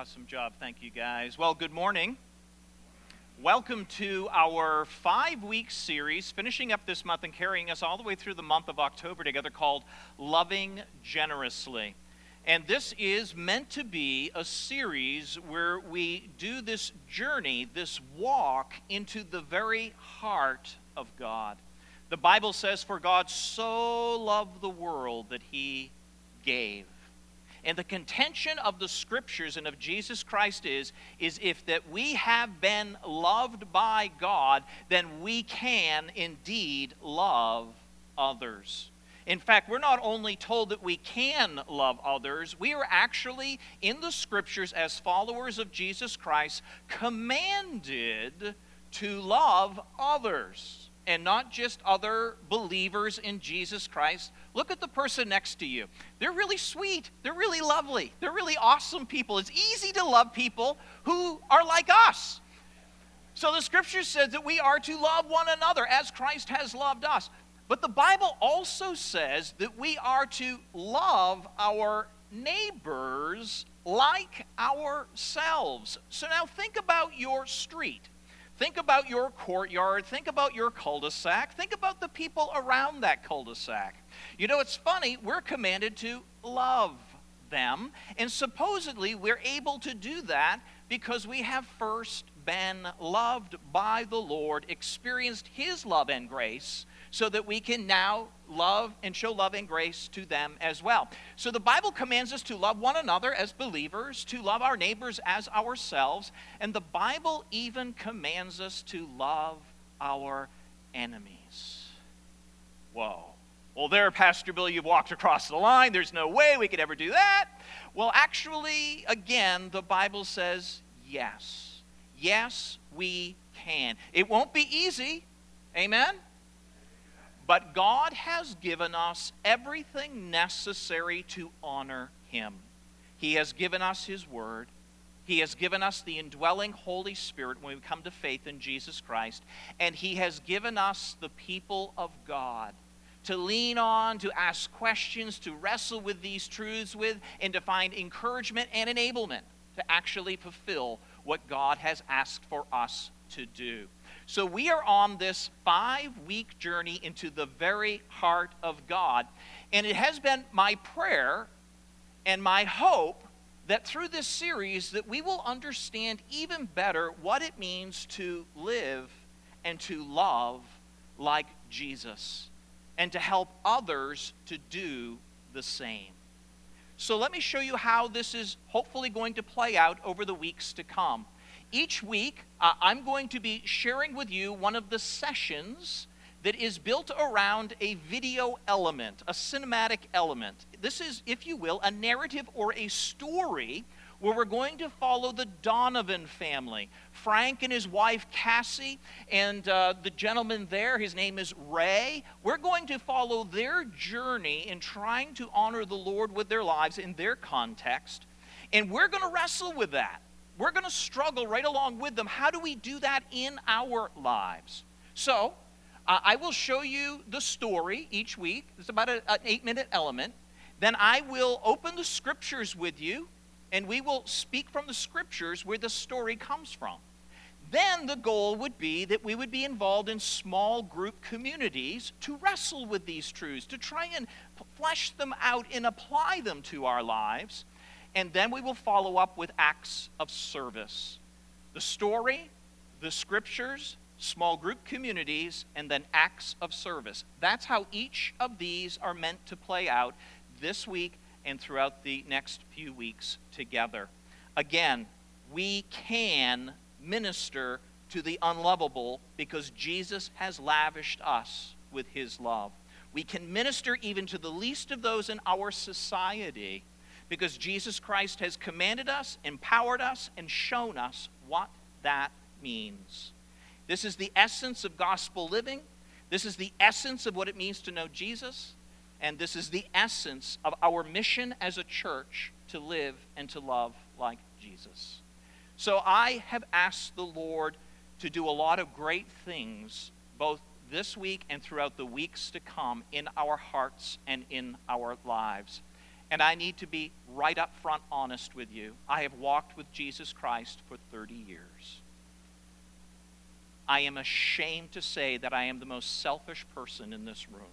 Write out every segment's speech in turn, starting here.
Awesome job. Thank you, guys. Well, good morning. Welcome to our five week series, finishing up this month and carrying us all the way through the month of October together, called Loving Generously. And this is meant to be a series where we do this journey, this walk into the very heart of God. The Bible says, For God so loved the world that he gave. And the contention of the scriptures and of Jesus Christ is, is if that we have been loved by God, then we can indeed love others. In fact, we're not only told that we can love others, we are actually, in the scriptures, as followers of Jesus Christ, commanded to love others and not just other believers in Jesus Christ. Look at the person next to you. They're really sweet. They're really lovely. They're really awesome people. It's easy to love people who are like us. So the scripture says that we are to love one another as Christ has loved us. But the Bible also says that we are to love our neighbors like ourselves. So now think about your street. Think about your courtyard. Think about your cul de sac. Think about the people around that cul de sac. You know, it's funny, we're commanded to love them, and supposedly we're able to do that because we have first been loved by the Lord, experienced His love and grace, so that we can now love and show love and grace to them as well. So the Bible commands us to love one another as believers, to love our neighbors as ourselves, and the Bible even commands us to love our enemies. Whoa. Well, there, Pastor Bill, you've walked across the line. There's no way we could ever do that. Well, actually, again, the Bible says yes. Yes, we can. It won't be easy. Amen? But God has given us everything necessary to honor Him. He has given us His Word. He has given us the indwelling Holy Spirit when we come to faith in Jesus Christ. And He has given us the people of God to lean on, to ask questions, to wrestle with these truths with, and to find encouragement and enablement to actually fulfill what God has asked for us to do. So we are on this five week journey into the very heart of God. And it has been my prayer and my hope that through this series that we will understand even better what it means to live and to love like Jesus and to help others to do the same. So let me show you how this is hopefully going to play out over the weeks to come. Each week, uh, I'm going to be sharing with you one of the sessions that is built around a video element, a cinematic element. This is, if you will, a narrative or a story where we're going to follow the Donovan family. Frank and his wife Cassie, and uh, the gentleman there, his name is Ray. We're going to follow their journey in trying to honor the Lord with their lives in their context. And we're going to wrestle with that. We're going to struggle right along with them. How do we do that in our lives? So, uh, I will show you the story each week. It's about a, an eight minute element. Then I will open the scriptures with you, and we will speak from the scriptures where the story comes from. Then the goal would be that we would be involved in small group communities to wrestle with these truths, to try and flesh them out and apply them to our lives and then we will follow up with acts of service. The story, the scriptures, small group communities, and then acts of service. That's how each of these are meant to play out this week and throughout the next few weeks together. Again, we can minister to the unlovable because Jesus has lavished us with his love. We can minister even to the least of those in our society because Jesus Christ has commanded us, empowered us, and shown us what that means. This is the essence of gospel living. This is the essence of what it means to know Jesus. And this is the essence of our mission as a church to live and to love like Jesus. So I have asked the Lord to do a lot of great things, both this week and throughout the weeks to come, in our hearts and in our lives. And I need to be right up front honest with you. I have walked with Jesus Christ for 30 years. I am ashamed to say that I am the most selfish person in this room.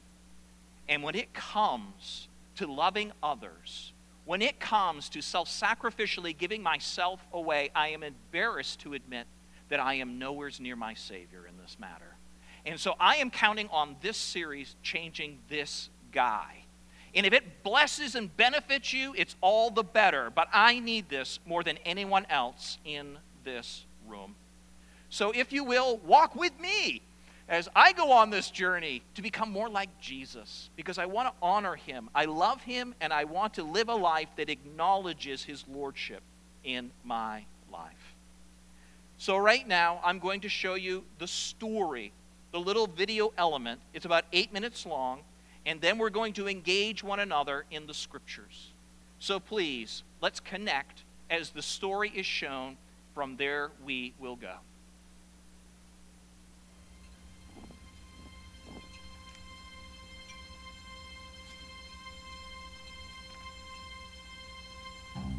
And when it comes to loving others, when it comes to self sacrificially giving myself away, I am embarrassed to admit that I am nowhere near my Savior in this matter. And so I am counting on this series changing this guy. And if it blesses and benefits you, it's all the better. But I need this more than anyone else in this room. So, if you will, walk with me as I go on this journey to become more like Jesus because I want to honor him. I love him and I want to live a life that acknowledges his lordship in my life. So, right now, I'm going to show you the story, the little video element. It's about eight minutes long, and then we're going to engage one another in the scriptures. So, please, let's connect as the story is shown. From there, we will go.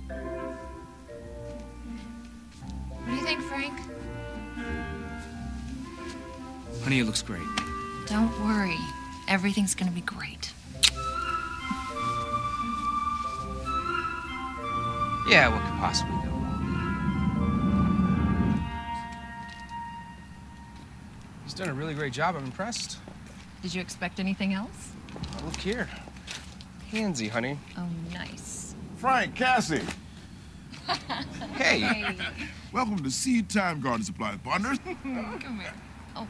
What do you think, Frank? Honey, it looks great. Don't worry. Everything's gonna be great. Yeah, what could possibly go wrong? He's done a really great job. I'm impressed. Did you expect anything else? Oh, look here. Handsy, honey. Oh, nice. Frank, Cassie, Hey. Hey, welcome to Seed Time Garden Supply Partners. come here. Oh,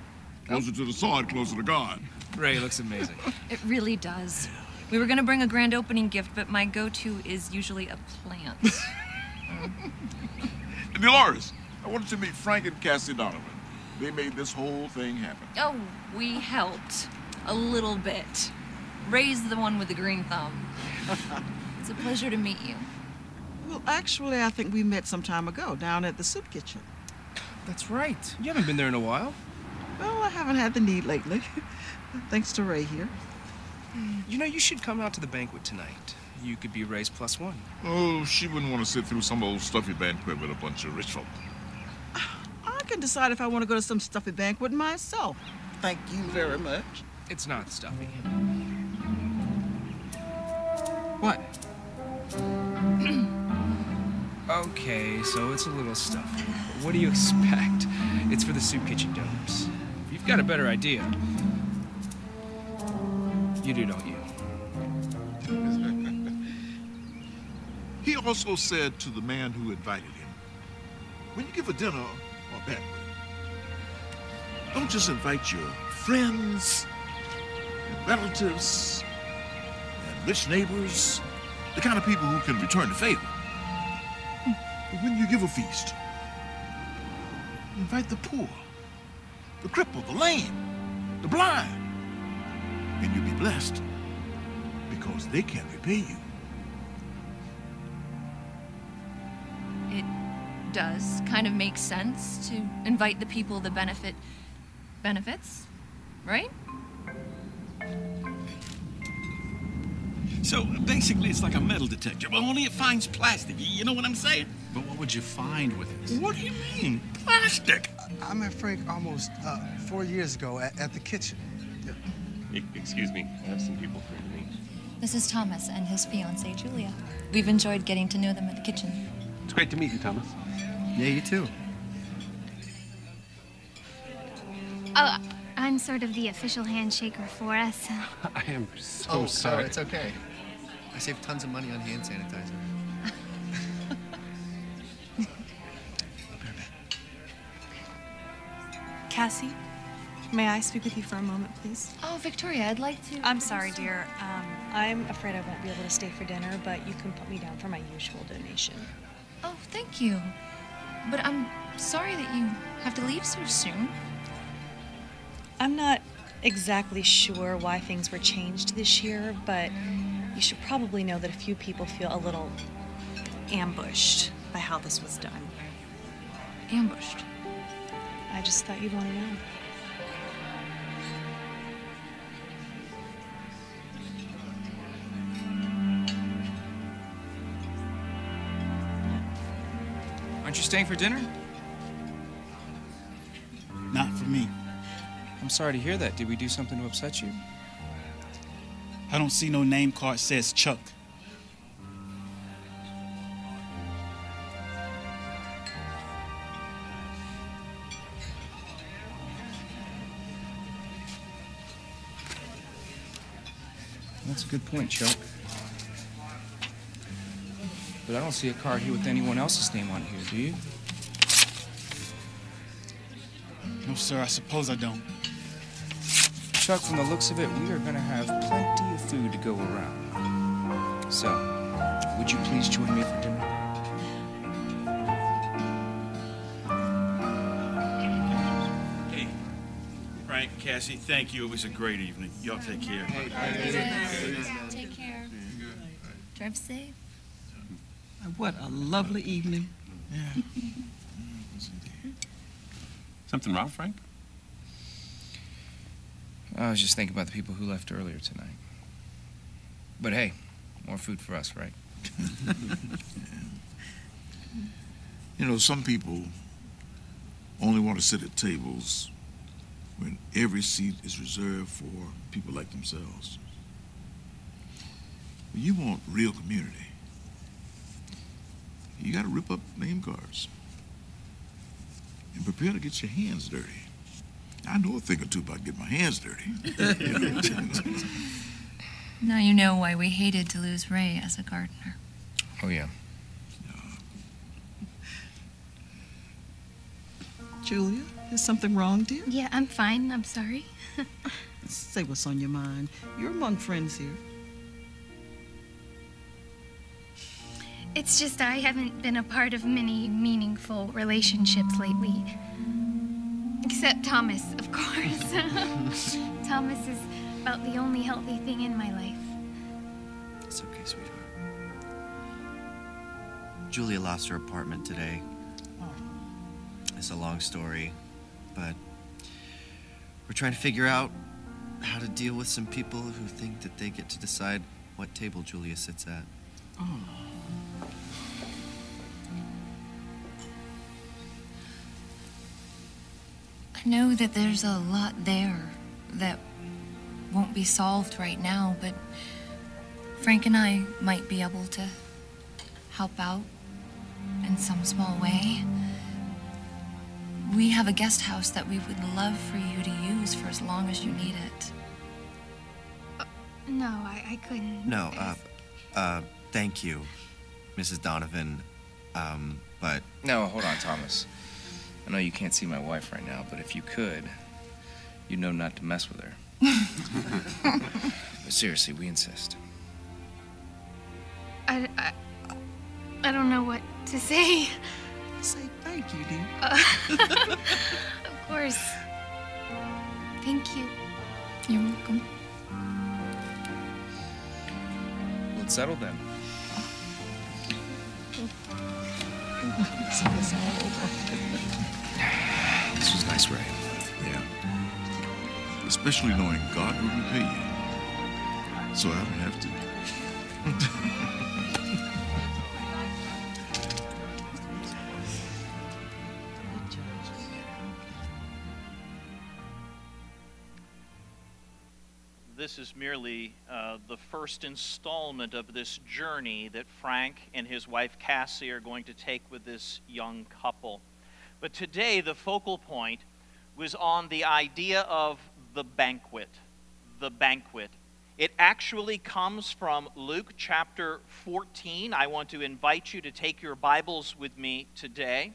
closer to the sword, closer to God. Ray looks amazing. it really does. We were gonna bring a grand opening gift, but my go-to is usually a plant. And Dolores, I wanted to meet Frank and Cassie Donovan. They made this whole thing happen. oh, we helped a little bit. Ray's the one with the green thumb. It's a pleasure to meet you. Well, actually, I think we met some time ago down at the soup kitchen. That's right. You haven't been there in a while. Well, I haven't had the need lately, thanks to Ray here. You know, you should come out to the banquet tonight. You could be Ray's plus one. Oh, she wouldn't want to sit through some old stuffy banquet with a bunch of rich folk. Ah, I can decide if I want to go to some stuffy banquet myself. Thank you very much. It's not stuffy. What? Okay, so it's a little stuffy. What do you expect? It's for the soup kitchen donors. You've got a better idea. You do, don't you? He also said to the man who invited him, when you give a dinner or banquet, don't just invite your friends and relatives and rich neighbors, the kind of people who can return the favor. But when you give a feast, invite the poor, the crippled, the lame, the blind, and you'll be blessed because they can't repay you. It does kind of make sense to invite the people the benefit benefits, right? So basically, it's like a metal detector, but only it finds plastic. You know what I'm saying? But what would you find with it? What do you mean? Plastic? I met Frank almost uh, four years ago at, at the kitchen. Excuse me, I have some people for you to meet. This is Thomas and his fiancee, Julia. We've enjoyed getting to know them at the kitchen. It's great to meet you, Thomas. Yeah, you too. Oh, I'm sort of the official handshaker for us. I am so oh, sorry. Oh, it's okay. I saved tons of money on hand sanitizer. Cassie, may I speak with you for a moment, please? Oh, Victoria, I'd like to. I'm sorry, dear. Um, I'm afraid I won't be able to stay for dinner, but you can put me down for my usual donation. Oh, thank you. But I'm sorry that you have to leave so soon. I'm not exactly sure why things were changed this year, but you should probably know that a few people feel a little ambushed by how this was done. Ambushed? I just thought you'd want to know. Aren't you staying for dinner? Not for me. I'm sorry to hear that. Did we do something to upset you? I don't see no name card says Chuck. That's a good point, Chuck. But I don't see a card here with anyone else's name on here, do you? No, sir, I suppose I don't. Chuck, from the looks of it, we are going to have plenty food to go around. So, would you please join me for dinner? Hey, Frank, Cassie, thank you. It was a great evening. Y'all take care. Take care. Drive safe. Uh, what a lovely evening. Yeah. Something wrong, Frank? I was just thinking about the people who left earlier tonight. But hey, more food for us, right? You know, some people only want to sit at tables when every seat is reserved for people like themselves. When you want real community, you got to rip up name cards and prepare to get your hands dirty. I know a thing or two about getting my hands dirty. Now you know why we hated to lose Ray as a gardener. Oh, yeah. Julia, is something wrong, dear? Yeah, I'm fine. I'm sorry. Say what's on your mind. You're among friends here. It's just I haven't been a part of many meaningful relationships lately. Except Thomas, of course. Thomas is about the only healthy thing in my life. It's okay, sweetheart. Julia lost her apartment today. Oh. It's a long story, but we're trying to figure out how to deal with some people who think that they get to decide what table Julia sits at. Oh. I know that there's a lot there that won't be solved right now, but Frank and I might be able to help out in some small way. We have a guest house that we would love for you to use for as long as you need it. No, I, I couldn't. No, uh, uh, thank you, Mrs. Donovan. Um, but No, hold on, Thomas. I know you can't see my wife right now, but if you could, you'd know not to mess with her. but seriously, we insist. I, I, I don't know what to say. Say thank you, dear. Uh, of course. Thank you. You're welcome. Well, it's settled then. This was nice, Ray. Yeah. Especially knowing God will repay you. So I don't have to. This is merely uh, the first installment of this journey that Frank and his wife Cassie are going to take with this young couple. But today, the focal point was on the idea of the banquet. The banquet. It actually comes from Luke chapter 14. I want to invite you to take your Bibles with me today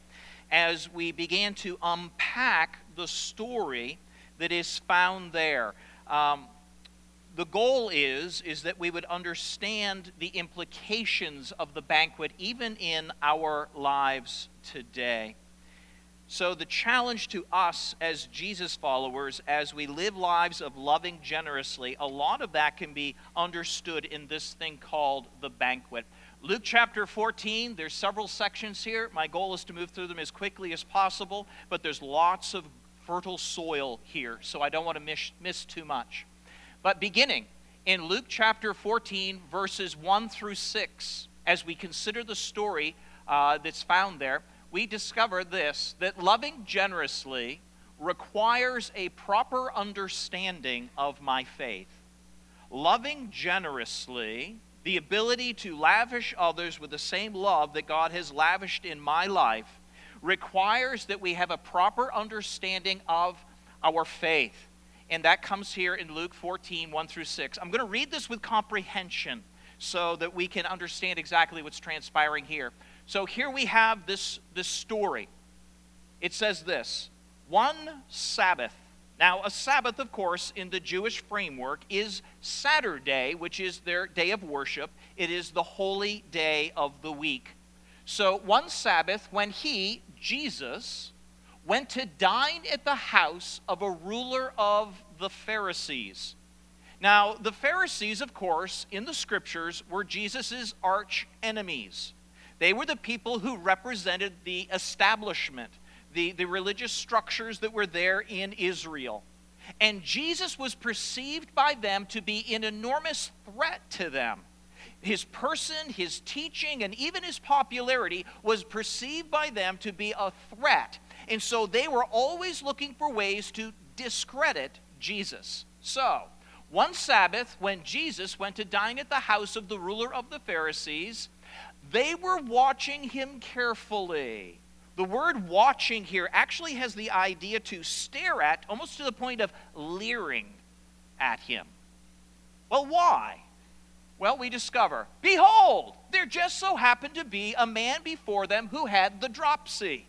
as we began to unpack the story that is found there. Um, the goal is is that we would understand the implications of the banquet even in our lives today so the challenge to us as jesus followers as we live lives of loving generously a lot of that can be understood in this thing called the banquet. Luke chapter 14 there's several sections here. My goal is to move through them as quickly as possible but there's lots of fertile soil here so i don't want to miss, miss too much. But beginning in Luke chapter 14, verses 1 through 6, as we consider the story uh, that's found there, we discover this that loving generously requires a proper understanding of my faith. Loving generously, the ability to lavish others with the same love that God has lavished in my life, requires that we have a proper understanding of our faith. And that comes here in Luke 14, 1 through 6. I'm going to read this with comprehension so that we can understand exactly what's transpiring here. So here we have this, this story. It says this one Sabbath. Now, a Sabbath, of course, in the Jewish framework is Saturday, which is their day of worship. It is the holy day of the week. So, one Sabbath, when he, Jesus, went to dine at the house of a ruler of the Pharisees. Now, the Pharisees, of course, in the scriptures were Jesus' arch enemies. They were the people who represented the establishment the, the religious structures that were there in Israel. And Jesus was perceived by them to be an enormous threat to them. His person, his teaching, and even his popularity was perceived by them to be a threat. And so they were always looking for ways to discredit Jesus. So, one Sabbath, when Jesus went to dine at the house of the ruler of the Pharisees, they were watching him carefully. The word watching here actually has the idea to stare at, almost to the point of leering at him. Well, why? Well, we discover, behold, there just so happened to be a man before them who had the dropsy.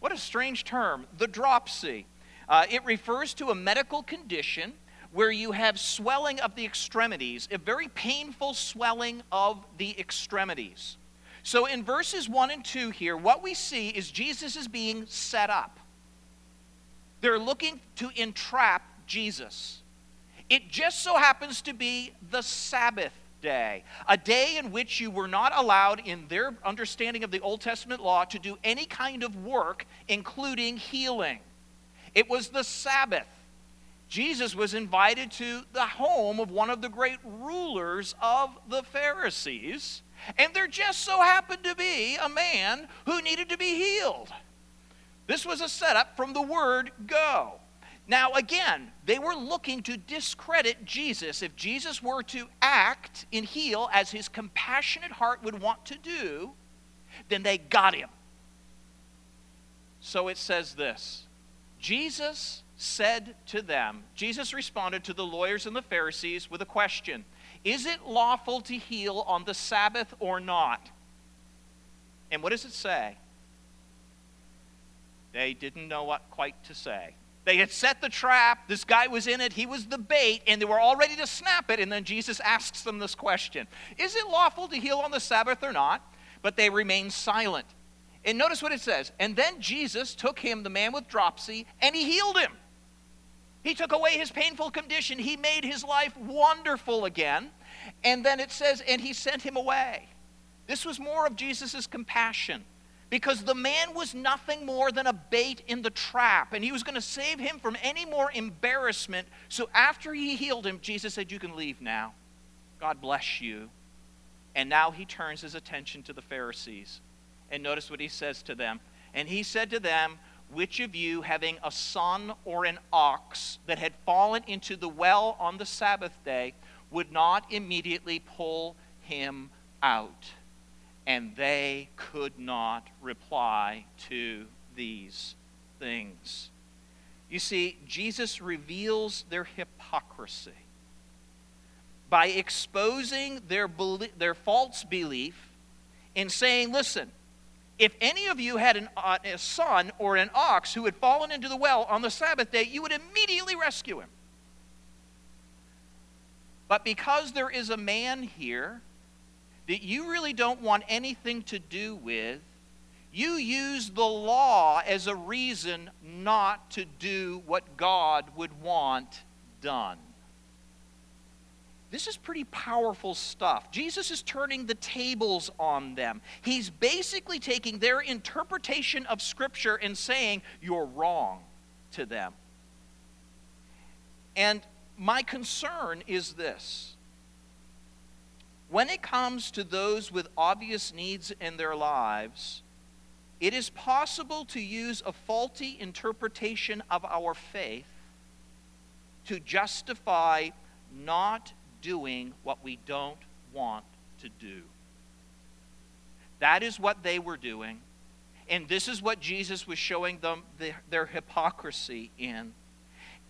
What a strange term, the dropsy. Uh, it refers to a medical condition where you have swelling of the extremities, a very painful swelling of the extremities. So in verses 1 and 2 here, what we see is Jesus is being set up. They're looking to entrap Jesus. It just so happens to be the Sabbath day, a day in which you were not allowed, in their understanding of the Old Testament law, to do any kind of work, including healing. It was the Sabbath. Jesus was invited to the home of one of the great rulers of the Pharisees and there just so happened to be a man who needed to be healed. This was a setup from the word go. Now, again, they were looking to discredit Jesus. If Jesus were to act and heal as his compassionate heart would want to do, then they got him. So it says this Jesus said to them, Jesus responded to the lawyers and the Pharisees with a question is it lawful to heal on the Sabbath or not? And what does it say? They didn't know what quite to say. They had set the trap, this guy was in it, he was the bait, and they were all ready to snap it. And then Jesus asks them this question Is it lawful to heal on the Sabbath or not? But they remained silent. And notice what it says. And then Jesus took him, the man with dropsy, and he healed him. He took away his painful condition. He made his life wonderful again. And then it says, and he sent him away. This was more of Jesus' compassion because the man was nothing more than a bait in the trap, and he was going to save him from any more embarrassment. So after he healed him, Jesus said, You can leave now. God bless you. And now he turns his attention to the Pharisees. And notice what he says to them. And he said to them, which of you, having a son or an ox that had fallen into the well on the Sabbath day, would not immediately pull him out? And they could not reply to these things. You see, Jesus reveals their hypocrisy by exposing their, their false belief in saying, listen, if any of you had an, uh, a son or an ox who had fallen into the well on the Sabbath day, you would immediately rescue him. But because there is a man here that you really don't want anything to do with, you use the law as a reason not to do what God would want done. This is pretty powerful stuff. Jesus is turning the tables on them. He's basically taking their interpretation of Scripture and saying, You're wrong to them. And my concern is this when it comes to those with obvious needs in their lives, it is possible to use a faulty interpretation of our faith to justify not doing what we don't want to do. That is what they were doing. And this is what Jesus was showing them the, their hypocrisy in.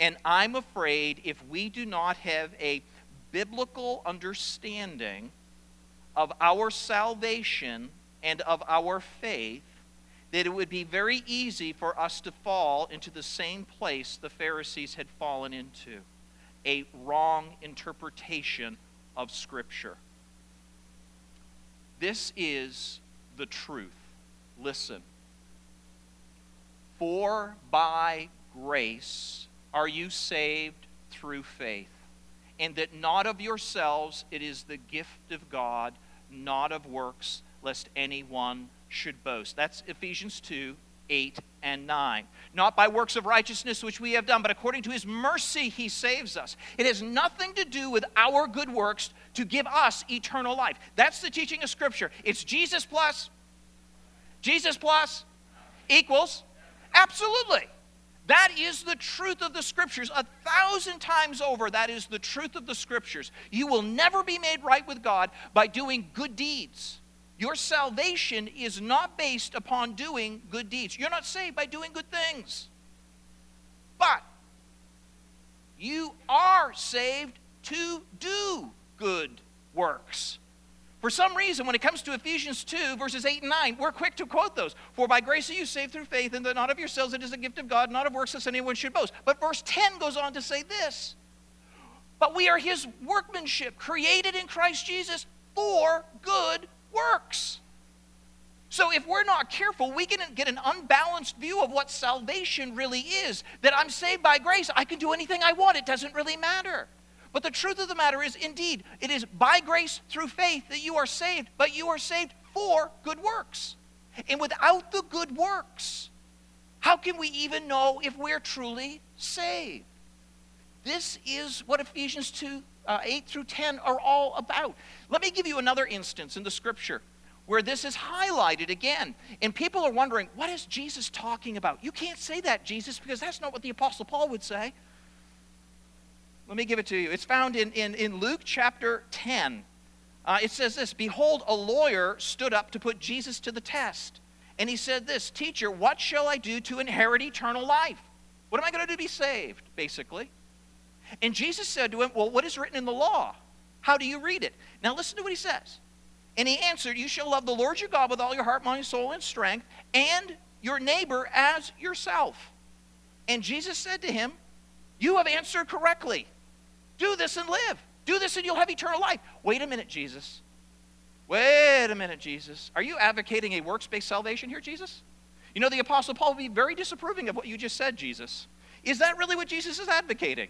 And I'm afraid if we do not have a biblical understanding of our salvation and of our faith, that it would be very easy for us to fall into the same place the Pharisees had fallen into a wrong interpretation of Scripture. This is the truth. Listen. For by grace are you saved through faith, and that not of yourselves, it is the gift of God, not of works, lest anyone should boast. That's Ephesians 2 8 and 9. Not by works of righteousness which we have done, but according to his mercy he saves us. It has nothing to do with our good works to give us eternal life. That's the teaching of Scripture. It's Jesus plus, Jesus plus equals Absolutely. That is the truth of the scriptures. A thousand times over, that is the truth of the scriptures. You will never be made right with God by doing good deeds. Your salvation is not based upon doing good deeds. You're not saved by doing good things. But you are saved to do good works. For some reason, when it comes to Ephesians 2, verses 8 and 9, we're quick to quote those. For by grace are you saved through faith, and that not of yourselves, it is a gift of God, not of works, lest anyone should boast. But verse 10 goes on to say this But we are his workmanship, created in Christ Jesus for good works. So if we're not careful, we can get an unbalanced view of what salvation really is. That I'm saved by grace, I can do anything I want, it doesn't really matter. But the truth of the matter is, indeed, it is by grace through faith that you are saved, but you are saved for good works. And without the good works, how can we even know if we're truly saved? This is what Ephesians 2 uh, 8 through 10 are all about. Let me give you another instance in the scripture where this is highlighted again. And people are wondering, what is Jesus talking about? You can't say that, Jesus, because that's not what the Apostle Paul would say. Let me give it to you. It's found in, in, in Luke chapter 10. Uh, it says this Behold, a lawyer stood up to put Jesus to the test. And he said this Teacher, what shall I do to inherit eternal life? What am I going to do to be saved, basically? And Jesus said to him, Well, what is written in the law? How do you read it? Now listen to what he says. And he answered, You shall love the Lord your God with all your heart, mind, soul, and strength, and your neighbor as yourself. And Jesus said to him, You have answered correctly. Do this and live. Do this and you'll have eternal life. Wait a minute, Jesus. Wait a minute, Jesus. Are you advocating a works based salvation here, Jesus? You know, the Apostle Paul would be very disapproving of what you just said, Jesus. Is that really what Jesus is advocating?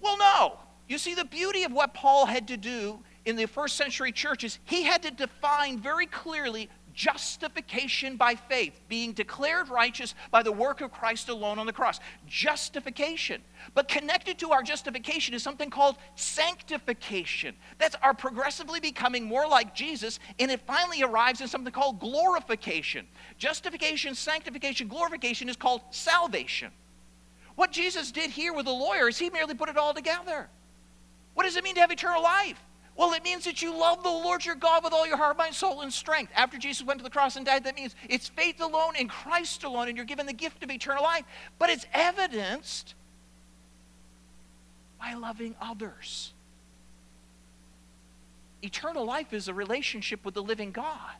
Well, no. You see, the beauty of what Paul had to do in the first century churches, he had to define very clearly justification by faith, being declared righteous by the work of Christ alone on the cross. Justification. But connected to our justification is something called sanctification. That's our progressively becoming more like Jesus, and it finally arrives in something called glorification. Justification, sanctification, glorification is called salvation. What Jesus did here with the lawyer is he merely put it all together. What does it mean to have eternal life? Well, it means that you love the Lord your God with all your heart, mind, soul, and strength. After Jesus went to the cross and died, that means it's faith alone in Christ alone, and you're given the gift of eternal life. But it's evidenced by loving others. Eternal life is a relationship with the living God.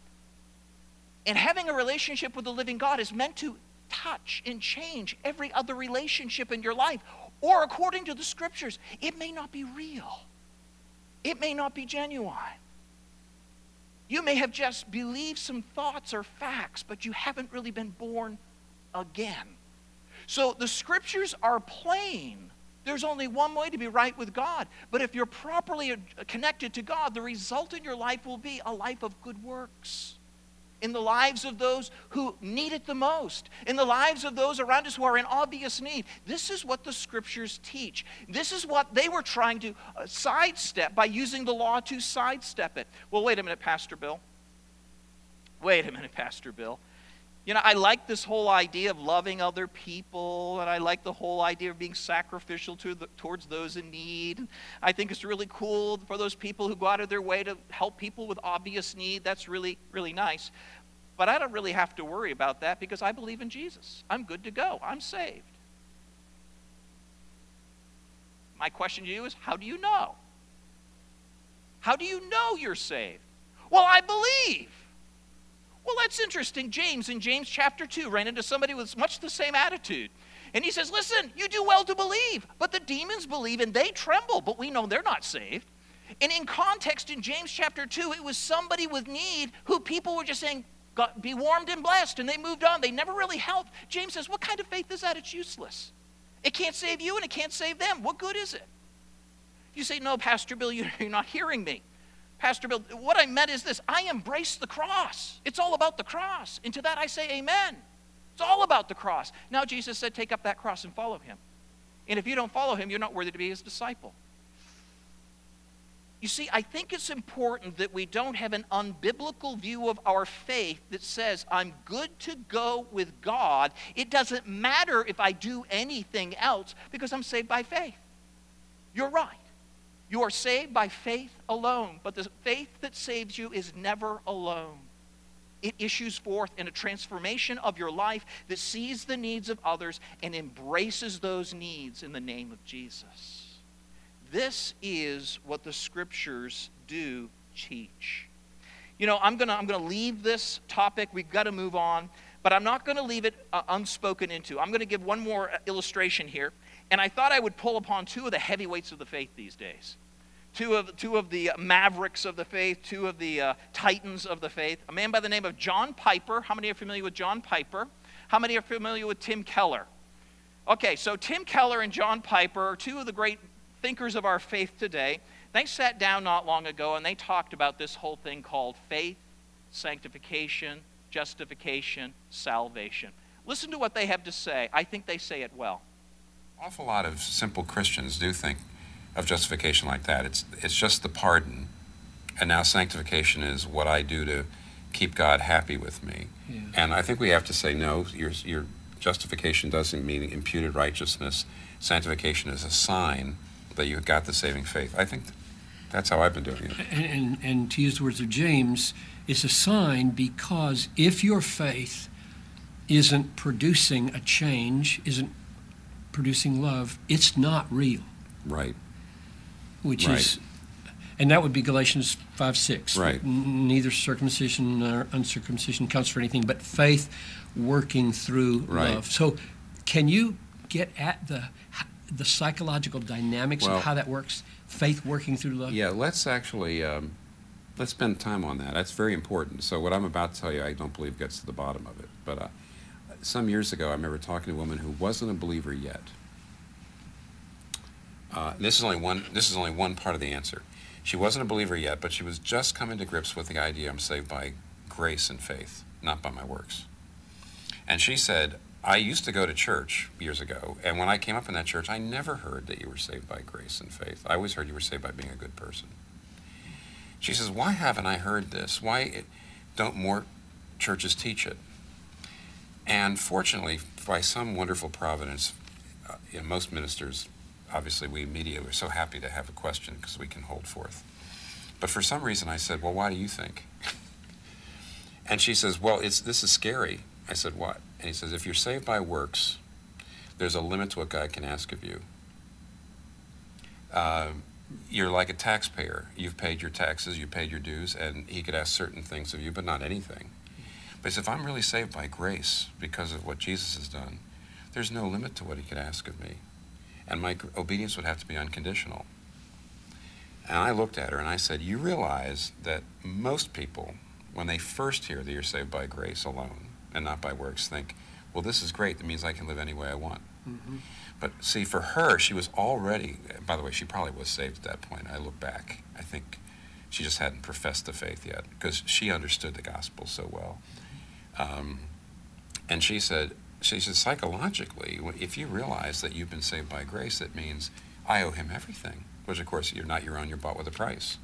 And having a relationship with the living God is meant to touch and change every other relationship in your life. Or, according to the scriptures, it may not be real. It may not be genuine. You may have just believed some thoughts or facts, but you haven't really been born again. So the scriptures are plain. There's only one way to be right with God. But if you're properly connected to God, the result in your life will be a life of good works in the lives of those who need it the most, in the lives of those around us who are in obvious need. This is what the scriptures teach. This is what they were trying to uh, sidestep by using the law to sidestep it. Well, wait a minute, Pastor Bill. Wait a minute, Pastor Bill. You know, I like this whole idea of loving other people, and I like the whole idea of being sacrificial to the, towards those in need. I think it's really cool for those people who go out of their way to help people with obvious need. That's really, really nice. But I don't really have to worry about that because I believe in Jesus. I'm good to go. I'm saved. My question to you is how do you know? How do you know you're saved? Well, I believe. Well, that's interesting. James, in James chapter 2, ran into somebody with much the same attitude. And he says, Listen, you do well to believe, but the demons believe and they tremble, but we know they're not saved. And in context, in James chapter 2, it was somebody with need who people were just saying, be warmed and blessed, and they moved on. They never really helped. James says, What kind of faith is that? It's useless. It can't save you and it can't save them. What good is it? You say, No, Pastor Bill, you're not hearing me. Pastor Bill, what I meant is this I embrace the cross. It's all about the cross. And to that I say, Amen. It's all about the cross. Now, Jesus said, Take up that cross and follow him. And if you don't follow him, you're not worthy to be his disciple. You see, I think it's important that we don't have an unbiblical view of our faith that says, I'm good to go with God. It doesn't matter if I do anything else because I'm saved by faith. You're right. You are saved by faith alone, but the faith that saves you is never alone. It issues forth in a transformation of your life that sees the needs of others and embraces those needs in the name of Jesus. This is what the scriptures do teach. You know, I'm going to I'm going to leave this topic. We've got to move on, but I'm not going to leave it uh, unspoken into. I'm going to give one more uh, illustration here. And I thought I would pull upon two of the heavyweights of the faith these days. Two of, two of the mavericks of the faith, two of the uh, titans of the faith. A man by the name of John Piper. How many are familiar with John Piper? How many are familiar with Tim Keller? Okay, so Tim Keller and John Piper are two of the great thinkers of our faith today. They sat down not long ago and they talked about this whole thing called faith, sanctification, justification, salvation. Listen to what they have to say. I think they say it well awful lot of simple Christians do think of justification like that. It's it's just the pardon, and now sanctification is what I do to keep God happy with me. Yeah. And I think we have to say no. Your your justification doesn't mean imputed righteousness. Sanctification is a sign that you've got the saving faith. I think that's how I've been doing it. And, and, and to use the words of James, it's a sign because if your faith isn't producing a change, isn't producing love, it's not real. Right. Which right. is, and that would be Galatians 5 6. Right. Neither circumcision nor uncircumcision counts for anything, but faith working through right. love. So, can you get at the the psychological dynamics well, of how that works? Faith working through love? Yeah, let's actually. Um, let's spend time on that. That's very important. So, what I'm about to tell you, I don't believe gets to the bottom of it. But uh, some years ago, I remember talking to a woman who wasn't a believer yet. Uh, this is only one. This is only one part of the answer. She wasn't a believer yet, but she was just coming to grips with the idea I'm saved by grace and faith, not by my works. And she said, I used to go to church years ago, and when I came up in that church, I never heard that you were saved by grace and faith. I always heard you were saved by being a good person. She says, Why haven't I heard this? Why don't more churches teach it? And fortunately, by some wonderful providence, uh, you know, most ministers, obviously, we media are so happy to have a question because we can hold forth. But for some reason, I said, Well, why do you think? and she says, Well, it's, this is scary. I said, What? And he says, If you're saved by works, there's a limit to what God can ask of you. Uh, you're like a taxpayer. You've paid your taxes, you've paid your dues, and he could ask certain things of you, but not anything. But if I'm really saved by grace because of what Jesus has done, there's no limit to what he could ask of me. And my obedience would have to be unconditional. And I looked at her and I said, You realize that most people, when they first hear that you're saved by grace alone and not by works, think, Well, this is great. That means I can live any way I want. Mm-hmm. But see, for her, she was already, by the way, she probably was saved at that point. I look back. I think she just hadn't professed the faith yet because she understood the gospel so well. Um, and she said, she said, psychologically, if you realize that you've been saved by grace, it means I owe him everything, which of course you're not your own, you're bought with a price.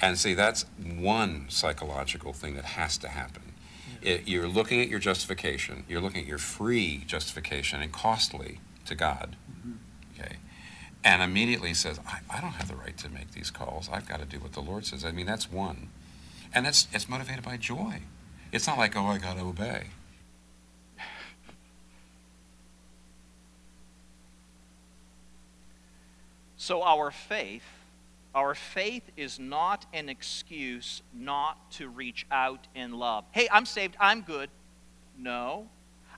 And see, that's one psychological thing that has to happen. It, you're looking at your justification. You're looking at your free justification and costly to God. Mm-hmm. Okay. And immediately says, I, I don't have the right to make these calls. I've got to do what the Lord says. I mean, that's one. And that's it's motivated by joy. It's not like, oh, I got to obey. So our faith, our faith is not an excuse not to reach out in love. Hey, I'm saved, I'm good. No.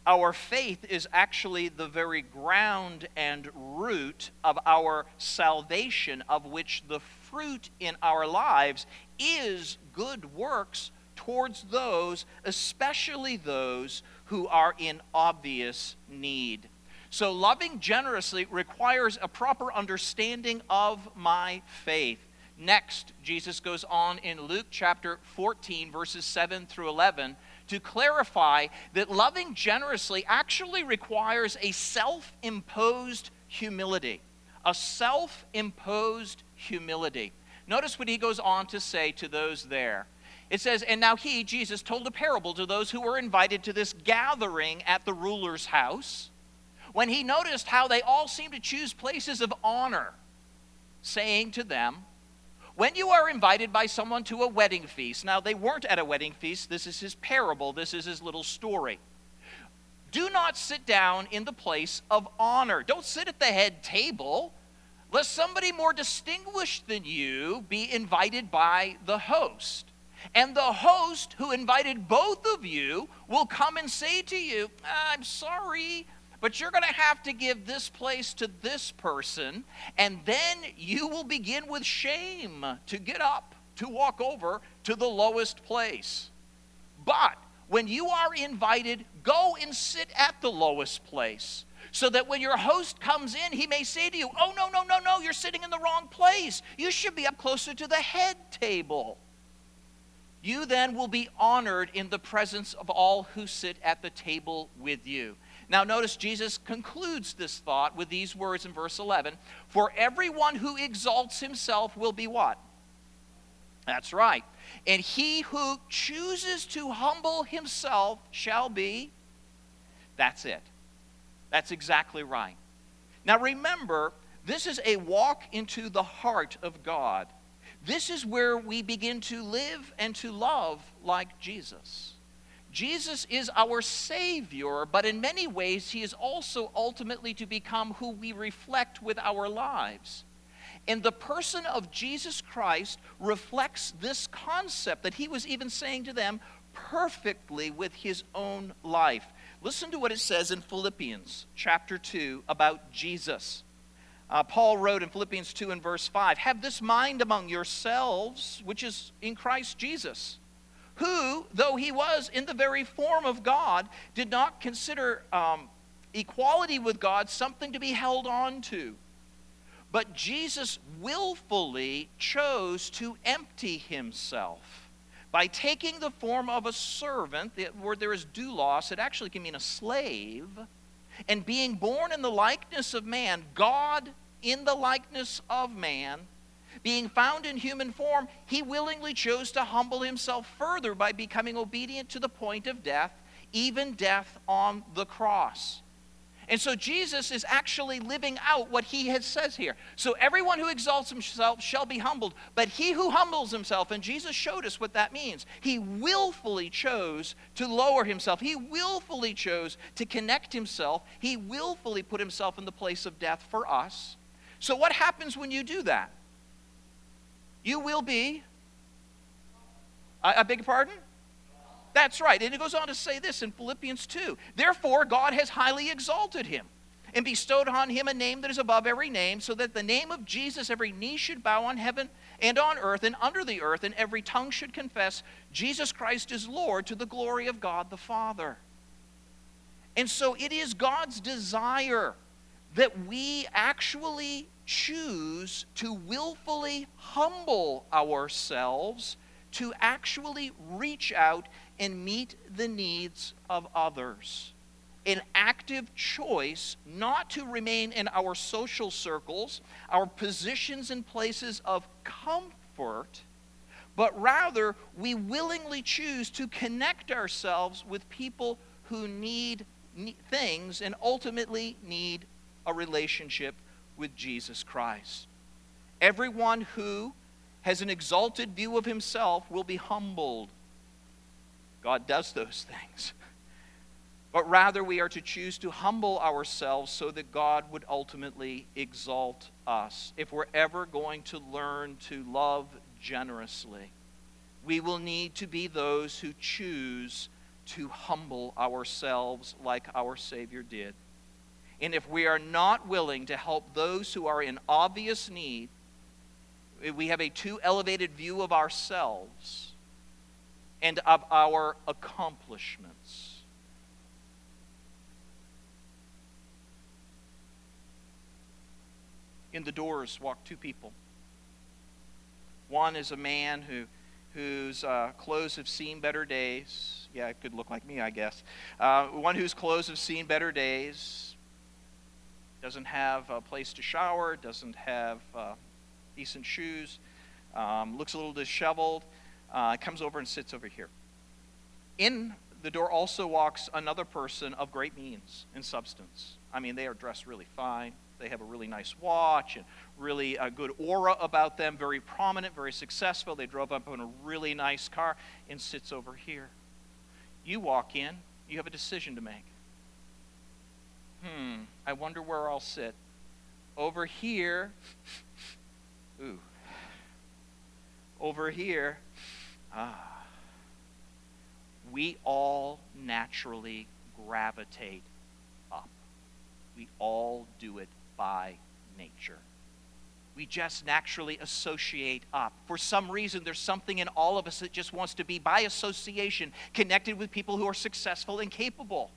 Our faith is actually the very ground and root of our salvation, of which the fruit in our lives is good works towards those, especially those who are in obvious need. So, loving generously requires a proper understanding of my faith. Next, Jesus goes on in Luke chapter 14, verses 7 through 11, to clarify that loving generously actually requires a self imposed humility. A self imposed humility. Notice what he goes on to say to those there. It says, And now he, Jesus, told a parable to those who were invited to this gathering at the ruler's house. When he noticed how they all seemed to choose places of honor, saying to them, When you are invited by someone to a wedding feast, now they weren't at a wedding feast, this is his parable, this is his little story. Do not sit down in the place of honor. Don't sit at the head table lest somebody more distinguished than you be invited by the host. And the host who invited both of you will come and say to you, I'm sorry, but you're going to have to give this place to this person, and then you will begin with shame to get up, to walk over to the lowest place. But when you are invited, go and sit at the lowest place so that when your host comes in, he may say to you, Oh, no, no, no, no, you're sitting in the wrong place. You should be up closer to the head table. You then will be honored in the presence of all who sit at the table with you. Now, notice Jesus concludes this thought with these words in verse 11 For everyone who exalts himself will be what? That's right. And he who chooses to humble himself shall be. That's it. That's exactly right. Now remember, this is a walk into the heart of God. This is where we begin to live and to love like Jesus. Jesus is our Savior, but in many ways, He is also ultimately to become who we reflect with our lives. And the person of Jesus Christ reflects this concept that He was even saying to them perfectly with His own life. Listen to what it says in Philippians chapter 2 about Jesus. Uh, Paul wrote in Philippians 2 and verse 5 Have this mind among yourselves, which is in Christ Jesus, who, though he was in the very form of God, did not consider um, equality with God something to be held on to. But Jesus willfully chose to empty himself by taking the form of a servant, the word there is doulos, it actually can mean a slave, and being born in the likeness of man, God in the likeness of man, being found in human form, he willingly chose to humble himself further by becoming obedient to the point of death, even death on the cross. And so Jesus is actually living out what he has says here. So everyone who exalts himself shall be humbled, but he who humbles himself, and Jesus showed us what that means. He willfully chose to lower himself. He willfully chose to connect himself. He willfully put himself in the place of death for us. So what happens when you do that? You will be I, I beg your pardon? That's right. And it goes on to say this in Philippians 2. Therefore, God has highly exalted him and bestowed on him a name that is above every name, so that the name of Jesus every knee should bow on heaven and on earth and under the earth, and every tongue should confess Jesus Christ is Lord to the glory of God the Father. And so it is God's desire that we actually choose to willfully humble ourselves to actually reach out and meet the needs of others. An active choice not to remain in our social circles, our positions and places of comfort, but rather we willingly choose to connect ourselves with people who need, things and ultimately need a relationship with Jesus Christ. Everyone who has an exalted view of himself will be humbled. God does those things. But rather, we are to choose to humble ourselves so that God would ultimately exalt us. If we're ever going to learn to love generously, we will need to be those who choose to humble ourselves like our Savior did. And if we are not willing to help those who are in obvious need, we have a too elevated view of ourselves and of our accomplishments. In the doors walk two people. One is a man who, whose uh, clothes have seen better days. Yeah, it could look like me, I guess. Uh, one whose clothes have seen better days. Doesn't have a place to shower, doesn't have uh, decent shoes, um, looks a little disheveled, uh, comes over and sits over here. In the door also walks another person of great means and substance. I mean, they are dressed really fine. They have a really nice watch and really a good aura about them, very prominent, very successful. They drove up in a really nice car and sits over here. You walk in, you have a decision to make. Hmm, I wonder where I'll sit. Over here, ooh. Over here, ah. We all naturally gravitate up. We all do it by nature. We just naturally associate up. For some reason, there's something in all of us that just wants to be, by association, connected with people who are successful and capable.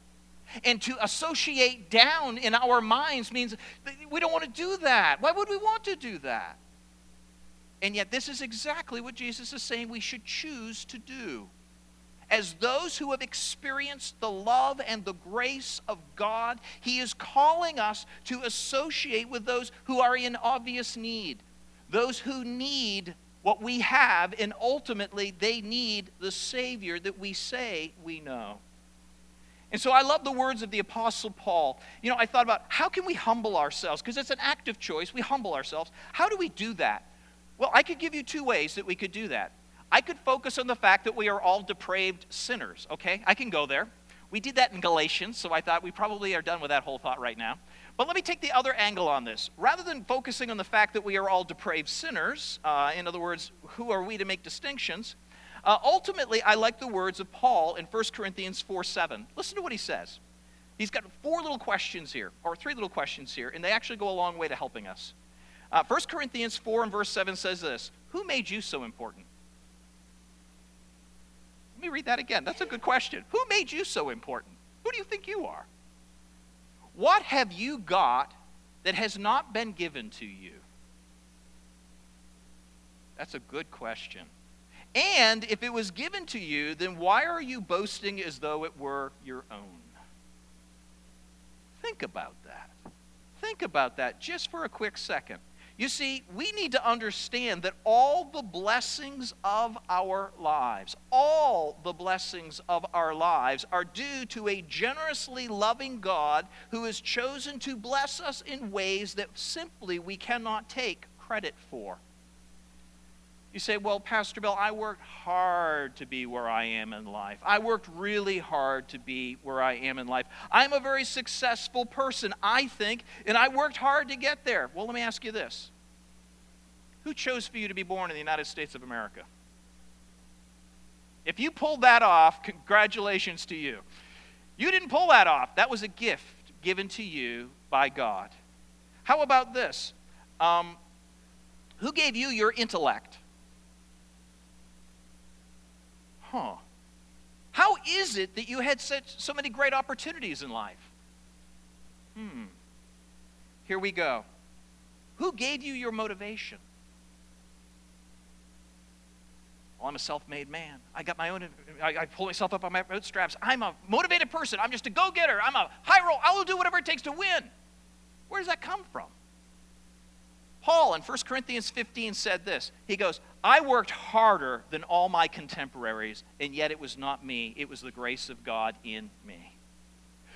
And to associate down in our minds means we don't want to do that. Why would we want to do that? And yet, this is exactly what Jesus is saying we should choose to do as those who have experienced the love and the grace of God, He is calling us to associate with those who are in obvious need, those who need what we have, and ultimately they need the Savior that we say we know. And so I love the words of the Apostle Paul. You know, I thought about how can we humble ourselves? Because it's an active choice. We humble ourselves. How do we do that? Well, I could give you two ways that we could do that. I could focus on the fact that we are all depraved sinners, okay? I can go there. We did that in Galatians, so I thought we probably are done with that whole thought right now. But let me take the other angle on this. Rather than focusing on the fact that we are all depraved sinners, uh, in other words, who are we to make distinctions? Uh, ultimately, I like the words of Paul in 1 Corinthians 4 7. Listen to what he says. He's got four little questions here, or three little questions here, and they actually go a long way to helping us. Uh, 1 Corinthians 4 and verse 7 says this Who made you so important? Let me read that again. That's a good question. Who made you so important? Who do you think you are? What have you got that has not been given to you? That's a good question. And if it was given to you, then why are you boasting as though it were your own? Think about that. Think about that just for a quick second. You see, we need to understand that all the blessings of our lives, all the blessings of our lives are due to a generously loving God who has chosen to bless us in ways that simply we cannot take credit for. You say, Well, Pastor Bill, I worked hard to be where I am in life. I worked really hard to be where I am in life. I'm a very successful person, I think, and I worked hard to get there. Well, let me ask you this Who chose for you to be born in the United States of America? If you pulled that off, congratulations to you. You didn't pull that off, that was a gift given to you by God. How about this? Um, who gave you your intellect? Huh, how is it that you had such, so many great opportunities in life? Hmm. Here we go. Who gave you your motivation? Well, I'm a self made man. I got my own, I, I, pull myself up on my bootstraps. I'm a motivated person. I'm just a go getter. I'm a high roll. I will do whatever it takes to win. Where does that come from? Paul in 1 Corinthians 15 said this. He goes, I worked harder than all my contemporaries, and yet it was not me, it was the grace of God in me.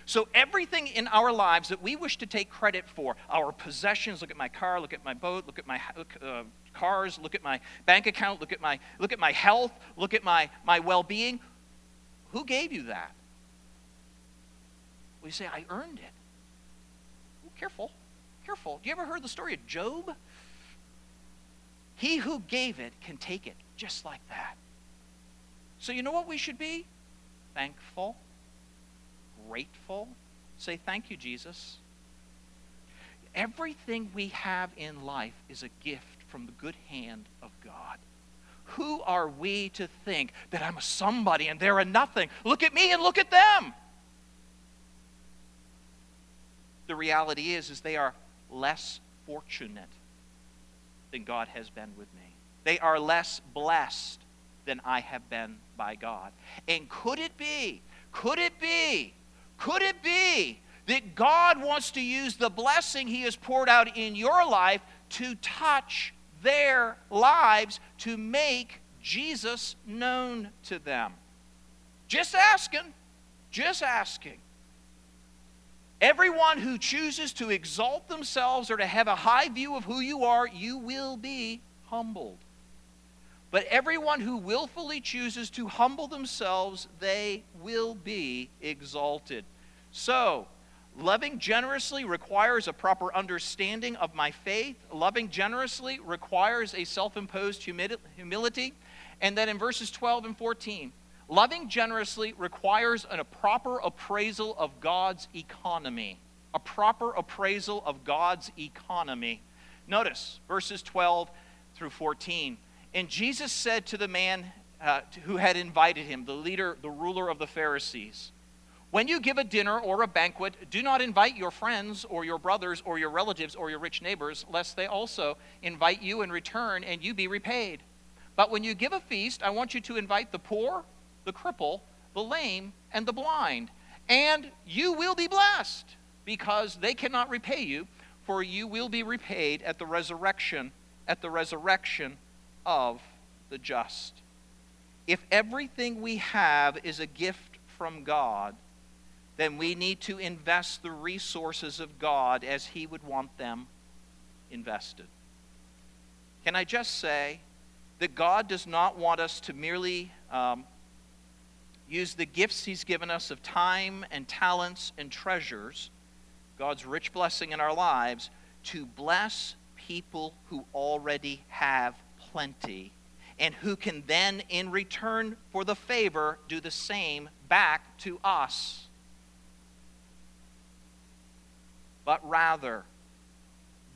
So, everything in our lives that we wish to take credit for, our possessions, look at my car, look at my boat, look at my uh, cars, look at my bank account, look at my, look at my health, look at my, my well being. Who gave you that? We say, I earned it. Ooh, careful, careful. Do you ever heard the story of Job? He who gave it can take it just like that. So, you know what we should be? Thankful, grateful. Say, Thank you, Jesus. Everything we have in life is a gift from the good hand of God. Who are we to think that I'm a somebody and they're a nothing? Look at me and look at them. The reality is is they are less fortunate than God has been with me. They are less blessed than I have been by God. And could it be, could it be, could it be that God wants to use the blessing He has poured out in your life to touch their lives to make Jesus known to them? Just asking, just asking. Everyone who chooses to exalt themselves or to have a high view of who you are, you will be humbled. But everyone who willfully chooses to humble themselves, they will be exalted. So, loving generously requires a proper understanding of my faith. Loving generously requires a self imposed humility. And then in verses 12 and 14, Loving generously requires an, a proper appraisal of God's economy. A proper appraisal of God's economy. Notice verses 12 through 14. And Jesus said to the man uh, who had invited him, the leader, the ruler of the Pharisees, When you give a dinner or a banquet, do not invite your friends or your brothers or your relatives or your rich neighbors, lest they also invite you in return and you be repaid. But when you give a feast, I want you to invite the poor the cripple, the lame, and the blind. And you will be blessed because they cannot repay you, for you will be repaid at the resurrection, at the resurrection of the just. If everything we have is a gift from God, then we need to invest the resources of God as He would want them invested. Can I just say that God does not want us to merely um, use the gifts He's given us of time and talents and treasures, God's rich blessing in our lives, to bless people who already have plenty and who can then, in return for the favor, do the same back to us. But rather,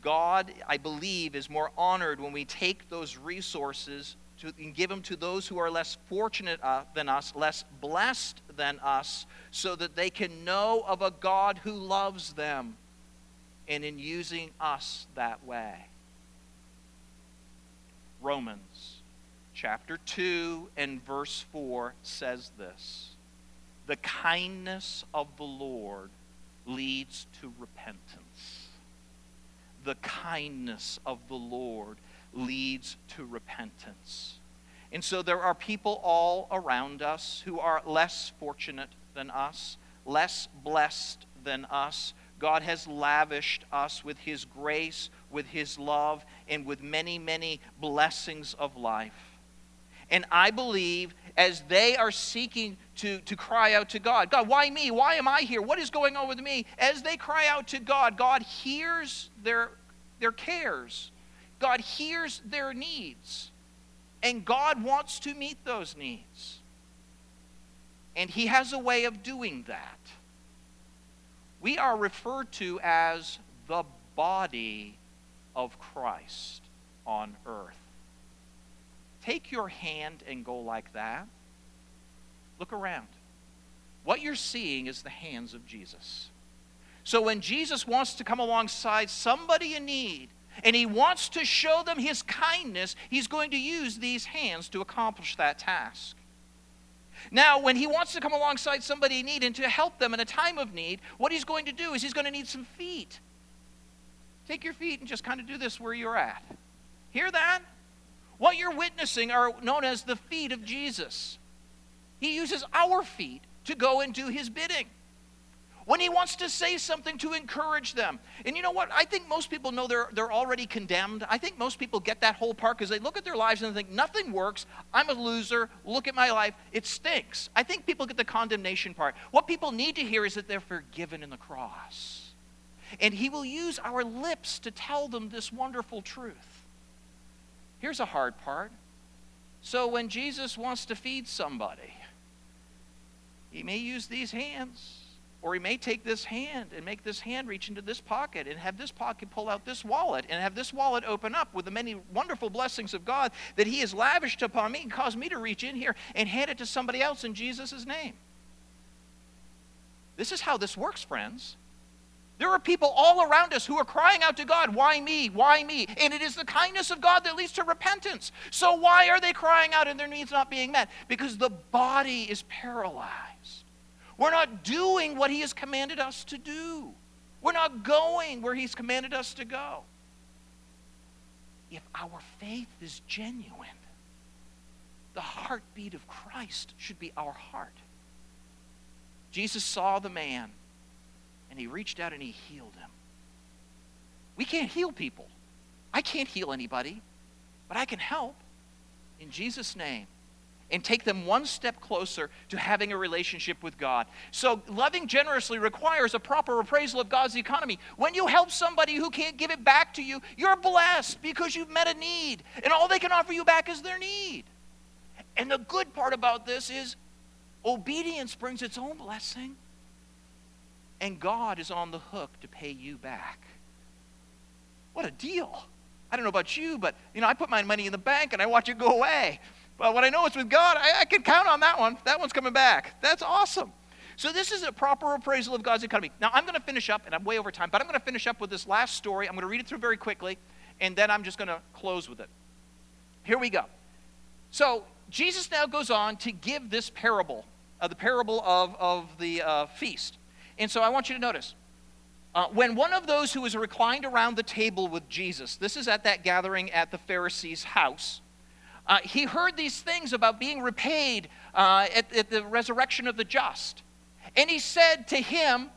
God, I believe, is more honored when we take those resources to, and give them to those who are less fortunate uh, than us, less blessed than us, so that they can know of a God who loves them and in using us that way. Romans chapter 2 and verse 4 says this The kindness of the Lord leads to repentance. The kindness of the Lord leads to repentance. And so there are people all around us who are less fortunate than us, less blessed than us. God has lavished us with His grace, with His love, and with many, many blessings of life. And I believe as they are seeking to, to cry out to God, God, why me? Why am I here? What is going on with me? As they cry out to God, God hears their, their cares. God hears their needs, and God wants to meet those needs. And He has a way of doing that. We are referred to as the body of Christ on earth. Take your hand and go like that. Look around. What you're seeing is the hands of Jesus. So when Jesus wants to come alongside somebody in need, and he wants to show them his kindness, he's going to use these hands to accomplish that task. Now, when he wants to come alongside somebody in need and to help them in a time of need, what he's going to do is he's going to need some feet. Take your feet and just kind of do this where you're at. Hear that? What you're witnessing are known as the feet of Jesus. He uses our feet to go and do his bidding. When he wants to say something to encourage them. And you know what? I think most people know they're, they're already condemned. I think most people get that whole part because they look at their lives and think, nothing works. I'm a loser. Look at my life. It stinks. I think people get the condemnation part. What people need to hear is that they're forgiven in the cross. And he will use our lips to tell them this wonderful truth. Here's a hard part. So when Jesus wants to feed somebody, he may use these hands. Or he may take this hand and make this hand reach into this pocket and have this pocket pull out this wallet and have this wallet open up with the many wonderful blessings of God that he has lavished upon me and caused me to reach in here and hand it to somebody else in Jesus' name. This is how this works, friends. There are people all around us who are crying out to God, Why me? Why me? And it is the kindness of God that leads to repentance. So, why are they crying out and their needs not being met? Because the body is paralyzed. We're not doing what He has commanded us to do, we're not going where He's commanded us to go. If our faith is genuine, the heartbeat of Christ should be our heart. Jesus saw the man and he reached out and he healed him. We can't heal people. I can't heal anybody, but I can help in Jesus' name and take them one step closer to having a relationship with God. So, loving generously requires a proper appraisal of God's economy. When you help somebody who can't give it back to you, you're blessed because you've met a need, and all they can offer you back is their need. And the good part about this is obedience brings its own blessing and God is on the hook to pay you back. What a deal. I don't know about you, but you know, I put my money in the bank and I watch it go away. But when I know it's with God, I, I can count on that one. That one's coming back. That's awesome. So this is a proper appraisal of God's economy. Now I'm going to finish up, and I'm way over time, but I'm going to finish up with this last story. I'm going to read it through very quickly, and then I'm just going to close with it. Here we go. So Jesus now goes on to give this parable, uh, the parable of, of the uh, feast. And so I want you to notice uh, when one of those who was reclined around the table with Jesus, this is at that gathering at the Pharisee's house, uh, he heard these things about being repaid uh, at, at the resurrection of the just. And he said to him,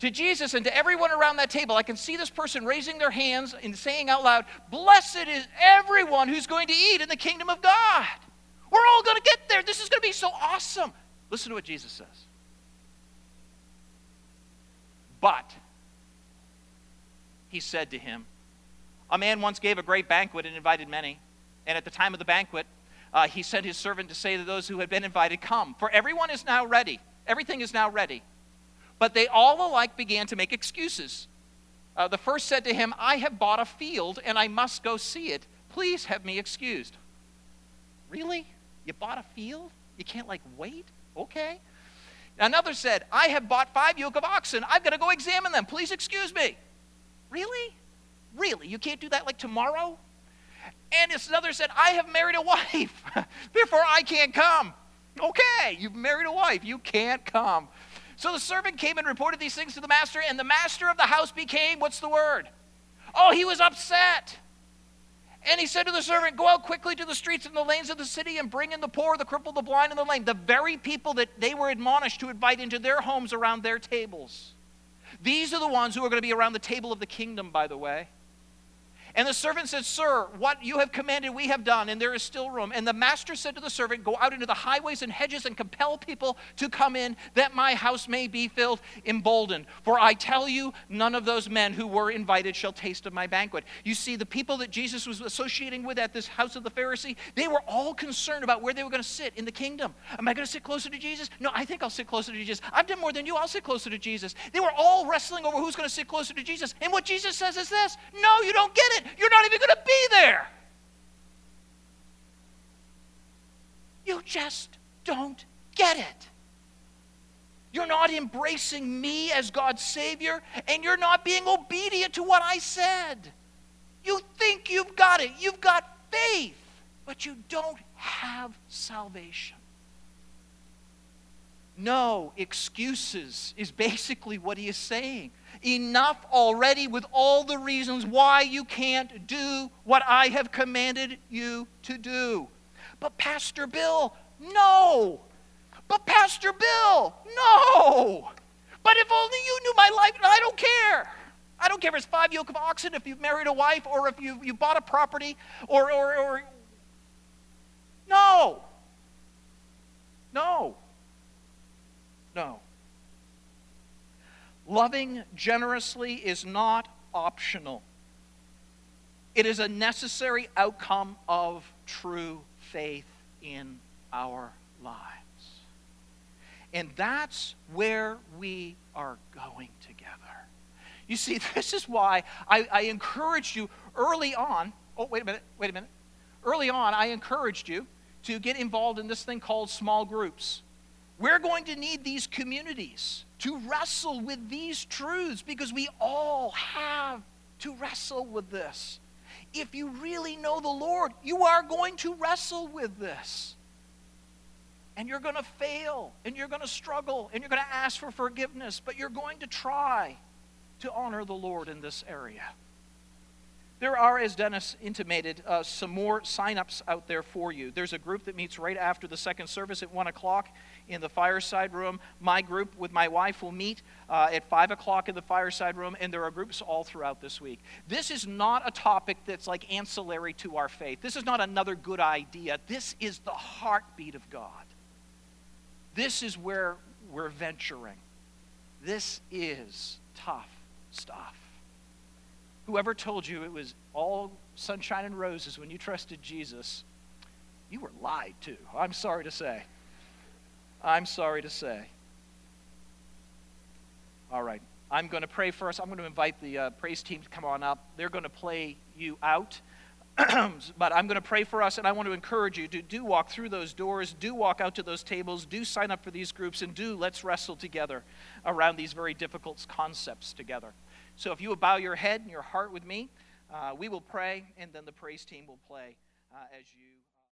to Jesus and to everyone around that table, I can see this person raising their hands and saying out loud, Blessed is everyone who's going to eat in the kingdom of God. We're all going to get there. This is going to be so awesome. Listen to what Jesus says. But, he said to him, A man once gave a great banquet and invited many. And at the time of the banquet, uh, he sent his servant to say to those who had been invited, Come, for everyone is now ready. Everything is now ready. But they all alike began to make excuses. Uh, the first said to him, I have bought a field and I must go see it. Please have me excused. Really? You bought a field? You can't, like, wait? Okay. Another said, I have bought five yoke of oxen. I've got to go examine them. Please excuse me. Really? Really? You can't do that like tomorrow? And his another said, I have married a wife. Therefore, I can't come. Okay, you've married a wife. You can't come. So the servant came and reported these things to the master, and the master of the house became, what's the word? Oh, he was upset. And he said to the servant, Go out quickly to the streets and the lanes of the city and bring in the poor, the crippled, the blind, and the lame. The very people that they were admonished to invite into their homes around their tables. These are the ones who are going to be around the table of the kingdom, by the way. And the servant said, Sir, what you have commanded we have done, and there is still room. And the master said to the servant, Go out into the highways and hedges and compel people to come in, that my house may be filled, emboldened. For I tell you, none of those men who were invited shall taste of my banquet. You see, the people that Jesus was associating with at this house of the Pharisee, they were all concerned about where they were going to sit in the kingdom. Am I going to sit closer to Jesus? No, I think I'll sit closer to Jesus. I've done more than you, I'll sit closer to Jesus. They were all wrestling over who's going to sit closer to Jesus. And what Jesus says is this No, you don't get it. You're not even going to be there. You just don't get it. You're not embracing me as God's Savior, and you're not being obedient to what I said. You think you've got it. You've got faith, but you don't have salvation. No excuses, is basically what he is saying. Enough already with all the reasons why you can't do what I have commanded you to do. But, Pastor Bill, no. But, Pastor Bill, no. But if only you knew my life, I don't care. I don't care if it's five yoke of oxen, if you've married a wife, or if you, you bought a property, or, or, or. No. No. No. Loving generously is not optional, it is a necessary outcome of true faith in our lives. And that's where we are going together. You see, this is why I, I encouraged you early on. Oh, wait a minute, wait a minute. Early on, I encouraged you to get involved in this thing called small groups. We're going to need these communities to wrestle with these truths because we all have to wrestle with this. If you really know the Lord, you are going to wrestle with this. And you're going to fail, and you're going to struggle, and you're going to ask for forgiveness, but you're going to try to honor the Lord in this area. There are, as Dennis intimated, uh, some more sign-ups out there for you. There's a group that meets right after the second service at 1 o'clock in the fireside room. My group with my wife will meet uh, at 5 o'clock in the fireside room, and there are groups all throughout this week. This is not a topic that's like ancillary to our faith. This is not another good idea. This is the heartbeat of God. This is where we're venturing. This is tough stuff. Whoever told you it was all sunshine and roses when you trusted Jesus, you were lied to. I'm sorry to say. I'm sorry to say. All right. I'm going to pray first. I'm going to invite the uh, praise team to come on up. They're going to play you out. but I'm going to pray for us, and I want to encourage you to do walk through those doors, do walk out to those tables, do sign up for these groups, and do let's wrestle together around these very difficult concepts together. So if you will bow your head and your heart with me, uh, we will pray, and then the praise team will play uh, as you.